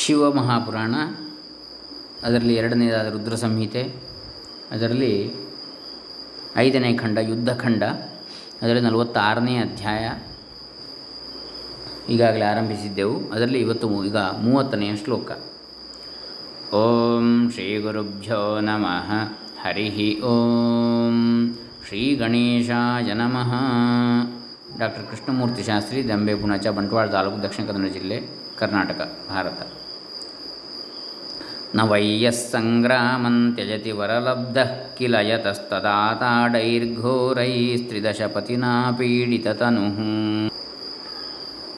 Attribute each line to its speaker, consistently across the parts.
Speaker 1: ಶಿವಮಹಾಪುರಾಣ ಅದರಲ್ಲಿ ಎರಡನೇದಾದ ರುದ್ರ ಸಂಹಿತೆ, ಅದರಲ್ಲಿ ಐದನೇ ಖಂಡ ಯುದ್ಧಖಂಡ ಅದರಲ್ಲಿ ನಲವತ್ತಾರನೇ ಅಧ್ಯಾಯ ಈಗಾಗಲೇ ಆರಂಭಿಸಿದ್ದೆವು. ಅದರಲ್ಲಿ ಇವತ್ತು ಈಗ ಮೂವತ್ತನೆಯ ಶ್ಲೋಕ. ಓಂ ಶ್ರೀ ಗುರುಭ್ಯೋ ನಮಃ. ಹರಿ ಓಂ ಶ್ರೀ ಗಣೇಶಾಯ ನಮಃ. ಡಾಕ್ಟರ್ ಕೃಷ್ಣಮೂರ್ತಿ ಶಾಸ್ತ್ರಿ, ದಂಬೆ ಪುಣಚ, ಬಂಟ್ವಾಳ ತಾಲೂಕು ದಕ್ಷಿಣ ಕನ್ನಡ ಜಿಲ್ಲೆ, ಕರ್ನಾಟಕ, ಭಾರತ. ನ ತ್ಯಜತಿ ವರಲಬ್ಧಃ ಕಿಲ ಯತಸ್ತದಾ ತಾಡೈರ್ಘೋರೈಸ್ತ್ರಿದಶಪತಿನಾ ಪೀಡಿತತನುಃ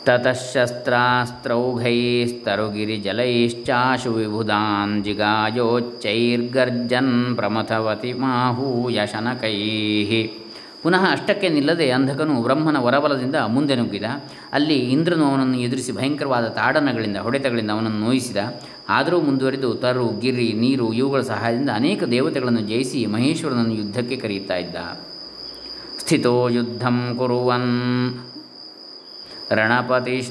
Speaker 1: ತತಃ ಶಸ್ತ್ರಾಸ್ತ್ರೌಘೈಸ್ತರುಗಿರಿಜಲೈಶ್ಚಾಶು ವಿಬುಧಾನ್ ಜಿಗಾಯೋಚ್ಚೈರ್ಗರ್ಜನ್ ಪ್ರಮಥವತಿ ಮಾಹೂಯ ಶನಕೈ. ಪುನಃ ಅಷ್ಟಕ್ಕೆ ನಿಲ್ಲದೆ ಅಂಧಕನು ಬ್ರಹ್ಮನ ವರಬಲದಿಂದ ಮುಂದೆ ನುಗ್ಗಿದ. ಅಲ್ಲಿ ಇಂದ್ರನು ಅವನನ್ನು ಎದುರಿಸಿ ಭಯಂಕರವಾದ ತಾಡನಗಳಿಂದ ಹೊಡೆತಗಳಿಂದ ಅವನನ್ನು ನೋಯಿಸಿದ. ಆದರೂ ಮುಂದುವರಿದು ತರು, ಗಿರಿ, ನೀರು ಇವುಗಳ ಸಹಾಯದಿಂದ ಅನೇಕ ದೇವತೆಗಳನ್ನು ಜಯಿಸಿ ಮಹೇಶ್ವರನನ್ನು ಯುದ್ಧಕ್ಕೆ ಕರೆಯುತ್ತಾ ಇದ್ದ. ಸ್ಥಿತೋ ಯುದ್ಧಂ ಕುರುವನ್. ರಣಪತಿ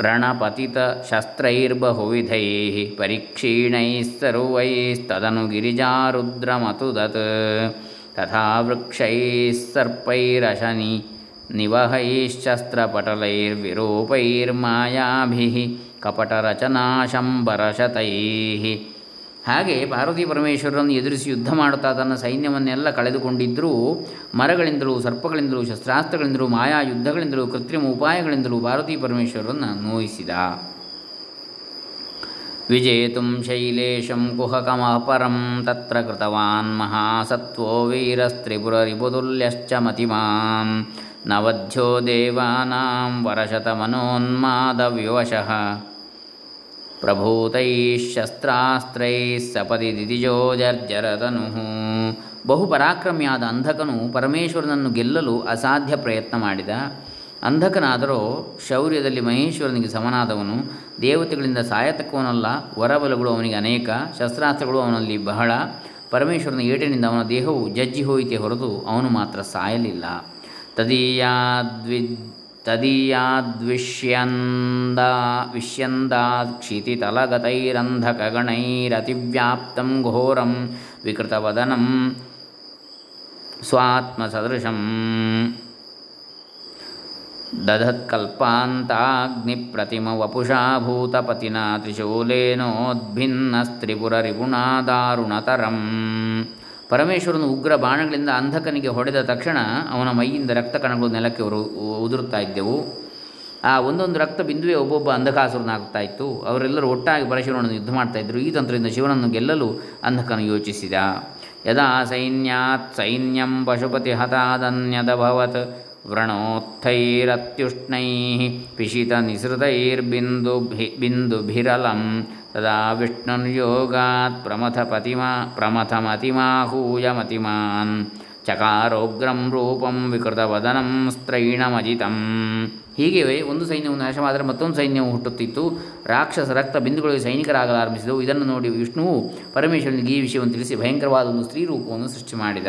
Speaker 1: ರಣಪತಿತಶಸ್ತ್ರೈರ್ಬಹುವಿಧೈः ಪರೀಕ್ಷೀಣೈः ಸರ್ವೈಸ್ತದನು ಗಿರಿಜಾರುದ್ರಮತುದತ್. ತಥಾ ವೃಕ್ಷೈಸ್ಸರ್ಪೈರಶನಿ ಸರ್ಪೈರಶನಿ ನಿವಹೈಶ್ಶಸ್ತ್ರಪಟಲೈರ್ವಿರೂಪೈರ್ಮಾಯಾಭಿः ಕಪಟರಚನಾಶಂಬರಶತೈः. ಹಾಗೆ ಪಾರ್ವತಿ ಪರಮೇಶ್ವರರನ್ನು ಎದುರಿಸಿ ಯುದ್ಧ ಮಾಡುತ್ತಾ ತನ್ನ ಸೈನ್ಯವನ್ನೆಲ್ಲ ಕಳೆದುಕೊಂಡಿದ್ದರೂ ಮರಗಳಿಂದಲೂ, ಸರ್ಪಗಳಿಂದಲೂ, ಶಸ್ತ್ರಾಸ್ತ್ರಗಳಿಂದಲೂ, ಮಾಯಾ ಯುದ್ಧಗಳಿಂದಲೂ, ಕೃತ್ರಿಮ ಉಪಾಯಗಳಿಂದಲೂ ಪಾರ್ವತಿ ಪರಮೇಶ್ವರರನ್ನು ನೋಯಿಸಿದ. ವಿಜೇತುಂ ಶೈಲೇಶಂ ಕುಹಕಮಪರಂ ತತ್ರ ಕೃತವಾನ್ ಮಹಾಸತ್ವೋ ವೀರಸ್ತ್ರಿಪುರರಿಪುತುಲ್ಯಶ್ಚ ಮತಿಮಾನ್ ನವಧ್ಯೋ ದೇವಾನಾಂ ವರಶತಮನೋನ್ಮಾದವಿವಶಃ ಪ್ರಭೂತೈಃ ಸಪದಿ ದಿದಿಜೋ ಬಹು ಪರಾಕ್ರಮಿಯಾದ ಅಂಧಕನು ಪರಮೇಶ್ವರನನ್ನು ಗೆಲ್ಲಲು ಅಸಾಧ್ಯ ಪ್ರಯತ್ನ ಮಾಡಿದ. ಅಂಧಕನಾದರೂ, ಶೌರ್ಯದಲ್ಲಿ ಮಹೇಶ್ವರನಿಗೆ ಸಮನಾದವನು, ದೇವತೆಗಳಿಂದ ಸಾಯತಕ್ಕವನಲ್ಲ, ವರಬಲಗಳು ಅವನಿಗೆ ಅನೇಕ, ಶಸ್ತ್ರಾಸ್ತ್ರಗಳು ಅವನಲ್ಲಿ ಬಹಳ. ಪರಮೇಶ್ವರನ ಏಟಿನಿಂದ ಅವನ ದೇಹವು ಜಜ್ಜಿ ಹೋಯಿತೆ ಹೊರತು ಅವನು ಮಾತ್ರ ಸಾಯಲಿಲ್ಲ. ತದೀಯಾದ್ವಿ तदीयाद्विष्यन्दा विष्यन्दाक्षितितलगतैरन्धकगणैरतिव्याप्तम् घोरं विकृतवदनं स्वात्मसदृशम्। दधत्कल्पान्ताग्निप्रतिमवपुषा भूतपतिना त्रिशूलेनोद्भिन्नस्त्रिपुररिपुणा दारुणतरम् ಪರಮೇಶ್ವರನು ಉಗ್ರ ಬಾಣಗಳಿಂದ ಅಂಧಕನಿಗೆ ಹೊಡೆದ ತಕ್ಷಣ ಅವನ ಮೈಯಿಂದ ರಕ್ತ ಕಣಗಳು ನೆಲಕ್ಕೆ ಉದುರುತ್ತಾ ಇದ್ದೆವು. ಆ ಒಂದೊಂದು ರಕ್ತ ಬಿಂದುವೆ ಒಬ್ಬೊಬ್ಬ ಅಂಧಕಾಸುರನಾಗುತ್ತಾ ಇತ್ತು. ಅವರೆಲ್ಲರೂ ಒಟ್ಟಾಗಿ ಪರಶುರನನ್ನು ಯುದ್ಧ ಮಾಡ್ತಾಯಿದ್ರು ಈ ತಂತ್ರದಿಂದ ಶಿವನನ್ನು ಗೆಲ್ಲಲು ಅಂಧಕನು ಯೋಚಿಸಿದ. ಯದಾ ಸೈನ್ಯಾತ್ ಸೈನ್ಯಂ ಪಶುಪತಿ ಹತಾದನ್ಯದಭವತ್ ವ್ರಣೋತ್ಥೈರತ್ಯುಷ್ಣೈ ಪಿಶಿತ ನಿಸೃತೈರ್ಬಿಂದು ಬಿಂದುಭಿರಲಂ ತದಾ ವಿಷ್ಣುನ್ ಯೋಗಾತ್ ಪ್ರಮಥ ಪತಿಮಾ ಪ್ರಮಥಮತಿಮಾಹೂಯ ಮತಿಮಾನ್ ಚಕಾರೋಗ್ರಂ ರೂಪಂ ವಿಕೃತವದನಂ ಸ್ತ್ರೈಣಮಜಿತಂ ಹೀಗೆಯೇ ಒಂದು ಸೈನ್ಯವು ನಾಶವಾದರೆ ಮತ್ತೊಂದು ಸೈನ್ಯವು ಹುಟ್ಟುತ್ತಿತ್ತು. ರಾಕ್ಷಸ ರಕ್ತ ಬಿಂದುಗಳಿಗೆ ಸೈನಿಕರಾಗಲಾರಂಭಿಸಿದವು ಇದನ್ನು ನೋಡಿ ವಿಷ್ಣುವು ಪರಮೇಶ್ವರನಿಗೆ ಈ ವಿಷಯವನ್ನು ತಿಳಿಸಿ ಭಯಂಕರವಾದ ಒಂದು ಸ್ತ್ರೀ ರೂಪವನ್ನು ಸೃಷ್ಟಿ ಮಾಡಿದ.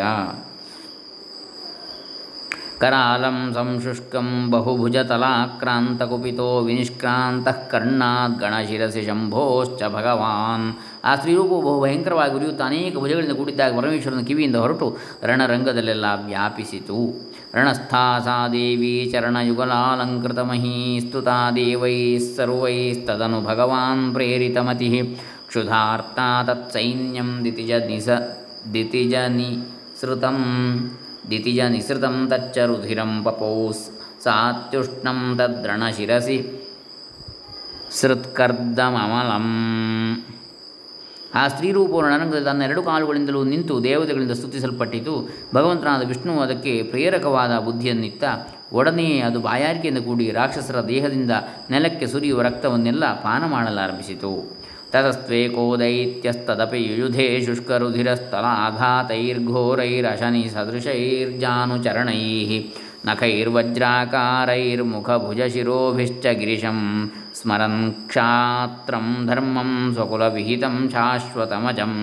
Speaker 1: ಕರಾಲಂ करालं संशुष्कं बहुभुजतलाक्रान्तकुपितो विनिष्क्रान्तः ಕರ್ಣಾದ್ಗಣಶಿರಸಿ ಶಂಭೋಶ್ಚ ಭಗವಾನ್ ಆ ಸ್ತ್ರೀರೂಪವು ಬಹು ಭಯಂಕರವಾಗಿ ಉರಿಯುತ್ತ ಅನೇಕ ಭುಜಗಳಿಂದ ಕೂಡಿದ್ದಾಗ ಪರಮೇಶ್ವರನ ಕಿವಿಯಿಂದ ಹೊರಟು ರಣರಂಗದಲ್ಲೆಲ್ಲ ವ್ಯಾಪಿಸಿತು. ರಣಸ್ಥಾಸಾ ದೇವಿ ಚರಣಯುಗಲಾಲಂಕೃತ ಮಹೀ ಸ್ತುತಾ ಸರ್ವೈಸ್ತದನು ಭಗವಾನ್ ಪ್ರೇರಿತಮತಿ। ಕ್ಷುಧಾರ್ತಾ ತತ್ಸೈನ್ಯಂ ದಿತಿಜ ನಿಸ ದಿತಿಜ ನಿಸೃತಂ ದಿತಿಜ ನಿಸೃತಂ ತಚ್ಚ ರುಧಿರಂ ಪಪೌಸ್ ಸಾತ್ಯುಷ್ಣಂ ತದ್ರಣಶಿರಸಿ ಸೃತ್ಕರ್ದಮಮಲಂ ಆ ಸ್ತ್ರೀರೂಪವು ರಣರಂಗದಲ್ಲಿ ತನ್ನ ಎರಡು ಕಾಲುಗಳಿಂದಲೂ ನಿಂತು ದೇವತೆಗಳಿಂದ ಸ್ತುತಿಸಲ್ಪಟ್ಟಿತು. ಭಗವಂತನಾದ ವಿಷ್ಣುವು ಅದಕ್ಕೆ ಪ್ರೇರಕವಾದ ಬುದ್ಧಿಯನ್ನಿತ್ತ ಒಡನೆಯೇ ಅದು ಬಾಯಾರಿಕೆಯಿಂದ ಕೂಡಿ ರಾಕ್ಷಸರ ದೇಹದಿಂದ ನೆಲಕ್ಕೆ ಸುರಿಯುವ ರಕ್ತವನ್ನೆಲ್ಲ ಪಾನ ಮಾಡಲಾರಂಭಿಸಿತು. ततस्त्वेको दैत्यस्तदपि युयुधे शुष्करुधिरस्तनाघातैर्घोरैरशनिसदृशैर्जानुचरणैः नखैर्वज्राकारैर्मुखभुजशिरोभिश्च गिरिशं स्मरन् क्षात्रं धर्मं स्वकुलविहितं शाश्वतमजम्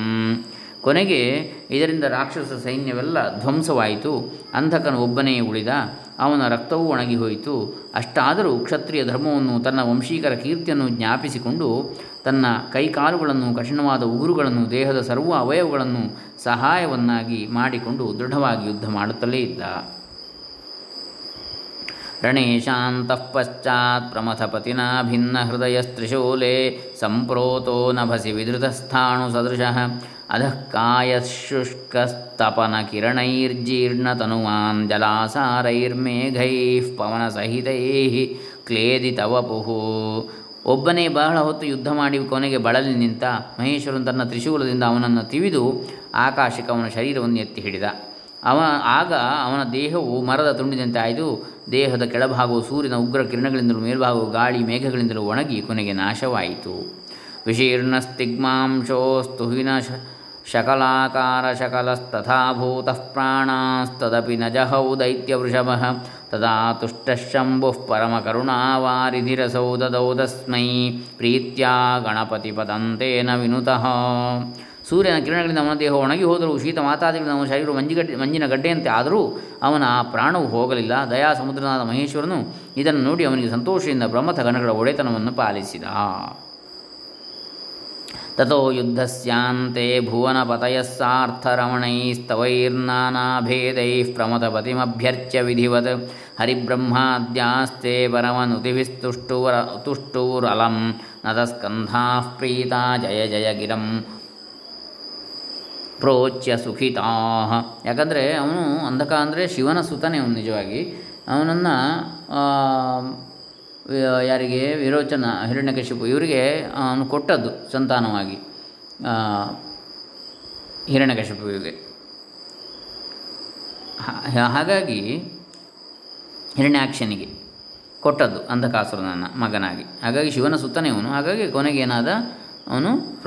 Speaker 1: ಕೊನೆಗೆ ಇದರಿಂದ ರಾಕ್ಷಸ ಸೈನ್ಯವೆಲ್ಲ ಧ್ವಂಸವಾಯಿತು. ಅಂಧಕನು ಒಬ್ಬನೇ ಉಳಿದ. ಅವನ ರಕ್ತವೂ ಒಣಗಿ ಹೋಯಿತು. ಅಷ್ಟಾದರೂ ಕ್ಷತ್ರಿಯ ಧರ್ಮವನ್ನು ತನ್ನ ವಂಶೀಕರ ಕೀರ್ತಿಯನ್ನು ಜ್ಞಾಪಿಸಿಕೊಂಡು ತನ್ನ ಕೈಕಾಲುಗಳನ್ನು, ಕಠಿಣವಾದ ಉಗುರುಗಳನ್ನು, ದೇಹದ ಸರ್ವ ಅವಯವಗಳನ್ನು ಸಹಾಯವನ್ನಾಗಿ ಮಾಡಿಕೊಂಡು ದೃಢವಾಗಿ ಯುದ್ಧ ಮಾಡುತ್ತಲೇ ಇದ್ದ. ರಣೇಶಾಂತಃ ಪಶ್ಚಾತ್ ಪ್ರಮಥಪತಿನ ಭಿನ್ನ ಹೃದಯಸ್ತ್ರಿಶೂಲೆ ಸಂಪ್ರೋತೋ ನಭಸಿ ವಿಧೃತಸ್ಥಾಣು ಸದೃಶಃ. ಪವನ ಪವನಸಹಿತೈಃ ಕ್ಲೇದಿತವಪುಃ ಒಬ್ಬನೇ ಬಹಳ ಹೊತ್ತು ಯುದ್ಧ ಮಾಡಿ ಕೊನೆಗೆ ಬಳಲಿ ನಿಂತ ಮಹೇಶ್ವರನು ತನ್ನ ತ್ರಿಶೂಲದಿಂದ ಅವನನ್ನು ತಿವಿದು ಆಕಾಶಕ್ಕೆ ಅವನ ಶರೀರವನ್ನು ಎತ್ತಿ ಹಿಡಿದ. ಅವ, ಆಗ ಅವನ ದೇಹವು ಮರದ ತುಂಡಿನಂತೆ ಆಯಿತು ದೇಹದ ಕೆಳಭಾಗವು ಸೂರ್ಯನ ಉಗ್ರ ಕಿರಣಗಳಿಂದಲೂ ಮೇಲ್ಭಾಗವು ಗಾಳಿ ಮೇಘಗಳಿಂದಲೂ ಒಣಗಿ ಕೊನೆಗೆ ನಾಶವಾಯಿತು. ವಿಶೀರ್ಣ ಸ್ತಿಗ್ಮಾಂಶೋಸ್ತು ಶಕಲಾಕಾರ ಶಕಲಸ್ತಥಾಭೂತಃ ಪ್ರಾಣಾಸ್ತದಪಿ ನಜಹೌ ಜಹೌ ದೈತ್ಯವೃಷಭಃ. ತದಾ ತುಷ್ಟಶಂಭುಃ ಪರಮಕರುಣಾವಾರಿಧಿರಸೌ ದದೌ ತಸ್ಮೈ. ಪ್ರೀತ್ಯಾ ಗಣಪತಿಪದಂತೇನ ವಿನುತಃ. ಸೂರ್ಯನ ಕಿರಣಗಳಿಂದ ಅವನ ದೇಹ ಒಣಗಿ ಹೋದರೂ ಶೀತ ಮಾತಾದಿಗಳಿಂದ ಅವನ ಶರೀರ ಮಂಜಿಗಡ್ಡೆ ಮಂಜಿನ ಗಡ್ಡೆಯಂತೆ ಆದರೂ ಅವನ ಆ ಪ್ರಾಣವು ಹೋಗಲಿಲ್ಲ. ದಯಾ ಸಮುದ್ರನಾದ ಮಹೇಶ್ವರನು ಇದನ್ನು ನೋಡಿ ಅವನಿಗೆ ಸಂತೋಷದಿಂದ ಬ್ರಹ್ಮಥ ಗಣಗಳ ಒಡೆತನವನ್ನು ಪಾಲಿಸಿದ. ತಥೋ ಯುದ್ಧಸ್ಯಾಂತೆ ಭುವನಪತಯಃ ಪ್ರಮತಪತಿಮಭ್ಯರ್ಚ್ಯ ವಿಧಿವತ್ ಹರಿಬ್ರಹ್ಮಾದ್ಯಾಸ್ತೆ ಪರಮನುತಿಭಿಸ್ತುಷ್ಟುರ ತುಷ್ಟೂರಲಂ ನತಸ್ಕಂಧಾಃ ಪ್ರೀತಾ ಜಯ ಜಯ ಗಿರಂ ಪ್ರೋಚ್ಯ ಸುಖಿತಾ ಯಾಕಂದರೆ ಅವನು ಅಂಧಕ ಅಂದರೆ ಶಿವನ ಸುತನೇ ಅವನು ನಿಜವಾಗಿ. ಅವನನ್ನು ಯಾರಿಗೆ? ವಿರೋಚನ ಹಿರಣ್ಯಕಶಿಪು ಇವರಿಗೆ ಅವನು ಕೊಟ್ಟದ್ದು ಸಂತಾನವಾಗಿ ಹಿರಣ್ಯಕಶಿಪುವಿಗೆ ಹಾಗಾಗಿ ಹಿರಣ್ಯಾಕ್ಷನಿಗೆ ಕೊಟ್ಟದ್ದು ಅಂಧಕಾಸುರನನ್ನು ಮಗನಾಗಿ. ಹಾಗಾಗಿ ಶಿವನ ಸುತ್ತನೇ ಅವನು. ಹಾಗಾಗಿ ಕೊನೆಗೇನಾದ ಅವನು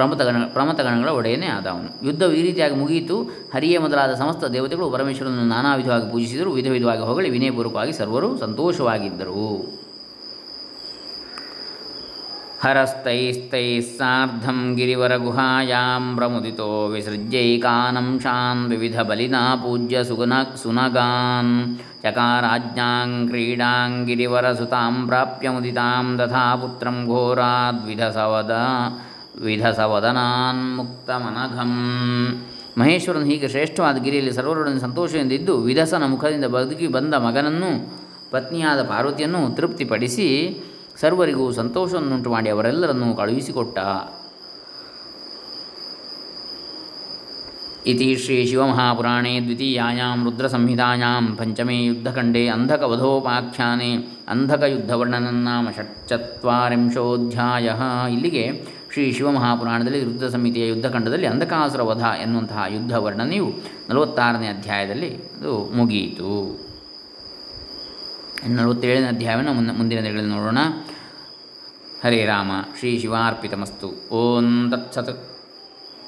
Speaker 1: ಪ್ರಮತ ಗಣಗಳ ಒಡೆಯನೇ ಆದ ಅವನು. ಯುದ್ಧವು ಈ ರೀತಿಯಾಗಿ ಮುಗಿಯಿತು. ಹರಿಯೇ ಮೊದಲಾದ ಸಮಸ್ತ ದೇವತೆಗಳು ಪರಮೇಶ್ವರನನ್ನು ನಾನಾ ವಿಧವಾಗಿ ಪೂಜಿಸಿದರು. ವಿಧ ವಿಧವಾಗಿ ಹೊಗಳಿ ವಿನಯಪೂರ್ವಕವಾಗಿ ಸರ್ವರು ಸಂತೋಷವಾಗಿದ್ದರು. ಸಾರ್ಧಂ ಗಿರಿವರಗುಹಾಯಾಂ ಪ್ರಮುದಿತೋ ವಿಸೃಜ್ಯೈಕಾನಂಶಾನ್ ವಿವಿಧಬಲಿನಾ ಪೂಜ್ಯ ಸುಗುನ ಸುನಗಾನ್ ಚಕಾರಾಜ್ಞಾಂ ಕ್ರೀಡಾಂ ಗಿರಿವರಸುತಾಂ ಪ್ರಾಪ್ಯ ಮುದಿತಾಂ ತಥಾ ಪುತ್ರಂ ಘೋರಾದ್ವಿಧಸವದ ವಿಧಸವದನಾನ್ಮುಕ್ತಮನಘಂ ಮಹೇಶ್ವರನು ಹೀಗೆ ಶ್ರೇಷ್ಠವಾದ ಗಿರಿಯಲ್ಲಿ ಸರ್ವರೊಡನೆ ಸಂತೋಷದಿಂದಿದ್ದು ವಿಧಸನ ಮುಖದಿಂದ ಬದುಕಿ ಬಂದ ಮಗನನ್ನು ಪತ್ನಿಯಾದ ಪಾರ್ವತಿಯನ್ನು ತೃಪ್ತಿಪಡಿಸಿ ಸರ್ವರಿಗೂ ಸಂತೋಷವನ್ನುಂಟು ಮಾಡಿ ಅವರೆಲ್ಲರನ್ನೂ ಕಳುಹಿಸಿಕೊಟ್ಟ ಇತಿ ಶ್ರೀ ಶಿವಮಹಾಪುರಾಣೇ ದ್ವಿತೀಯಾಂ ರುದ್ರಸಂಹಿತಾಯಾಂ ಪಂಚಮೇ ಯುದ್ಧಖಂಡೇ ಅಂಧಕವಧೋಪಾಖ್ಯಾನೆ ನಾಮ ಷಟ್ಚತ್ವರಿಂಶೋಧ್ಯಾಯ. ಇಲ್ಲಿಗೆ ಶ್ರೀ ಶಿವಮಹಾಪುರಾಣದಲ್ಲಿ ರುದ್ರ ಸಂಹಿತೆಯ ಯುದ್ಧಖಂಡದಲ್ಲಿ ಅಂಧಕಾಸುರ ವಧ ಎನ್ನುವಂತಹ ಯುದ್ಧ ವರ್ಣನೆಯು ನಲವತ್ತಾರನೇ ಅಧ್ಯಾಯದಲ್ಲಿ ಅದು ಮುಗಿಯಿತು. ನಲವತ್ತೇಳನೇ ಅಧ್ಯಾಯವನ್ನು ಮುಂದಿನ ದಿನಗಳಲ್ಲಿ ನೋಡೋಣ. ಹರೇ ರಾಮ ಶ್ರೀ ಶಿವಾರ್ಪಿತಮಸ್ತು. ಓಂ ತತ್ಸತ್.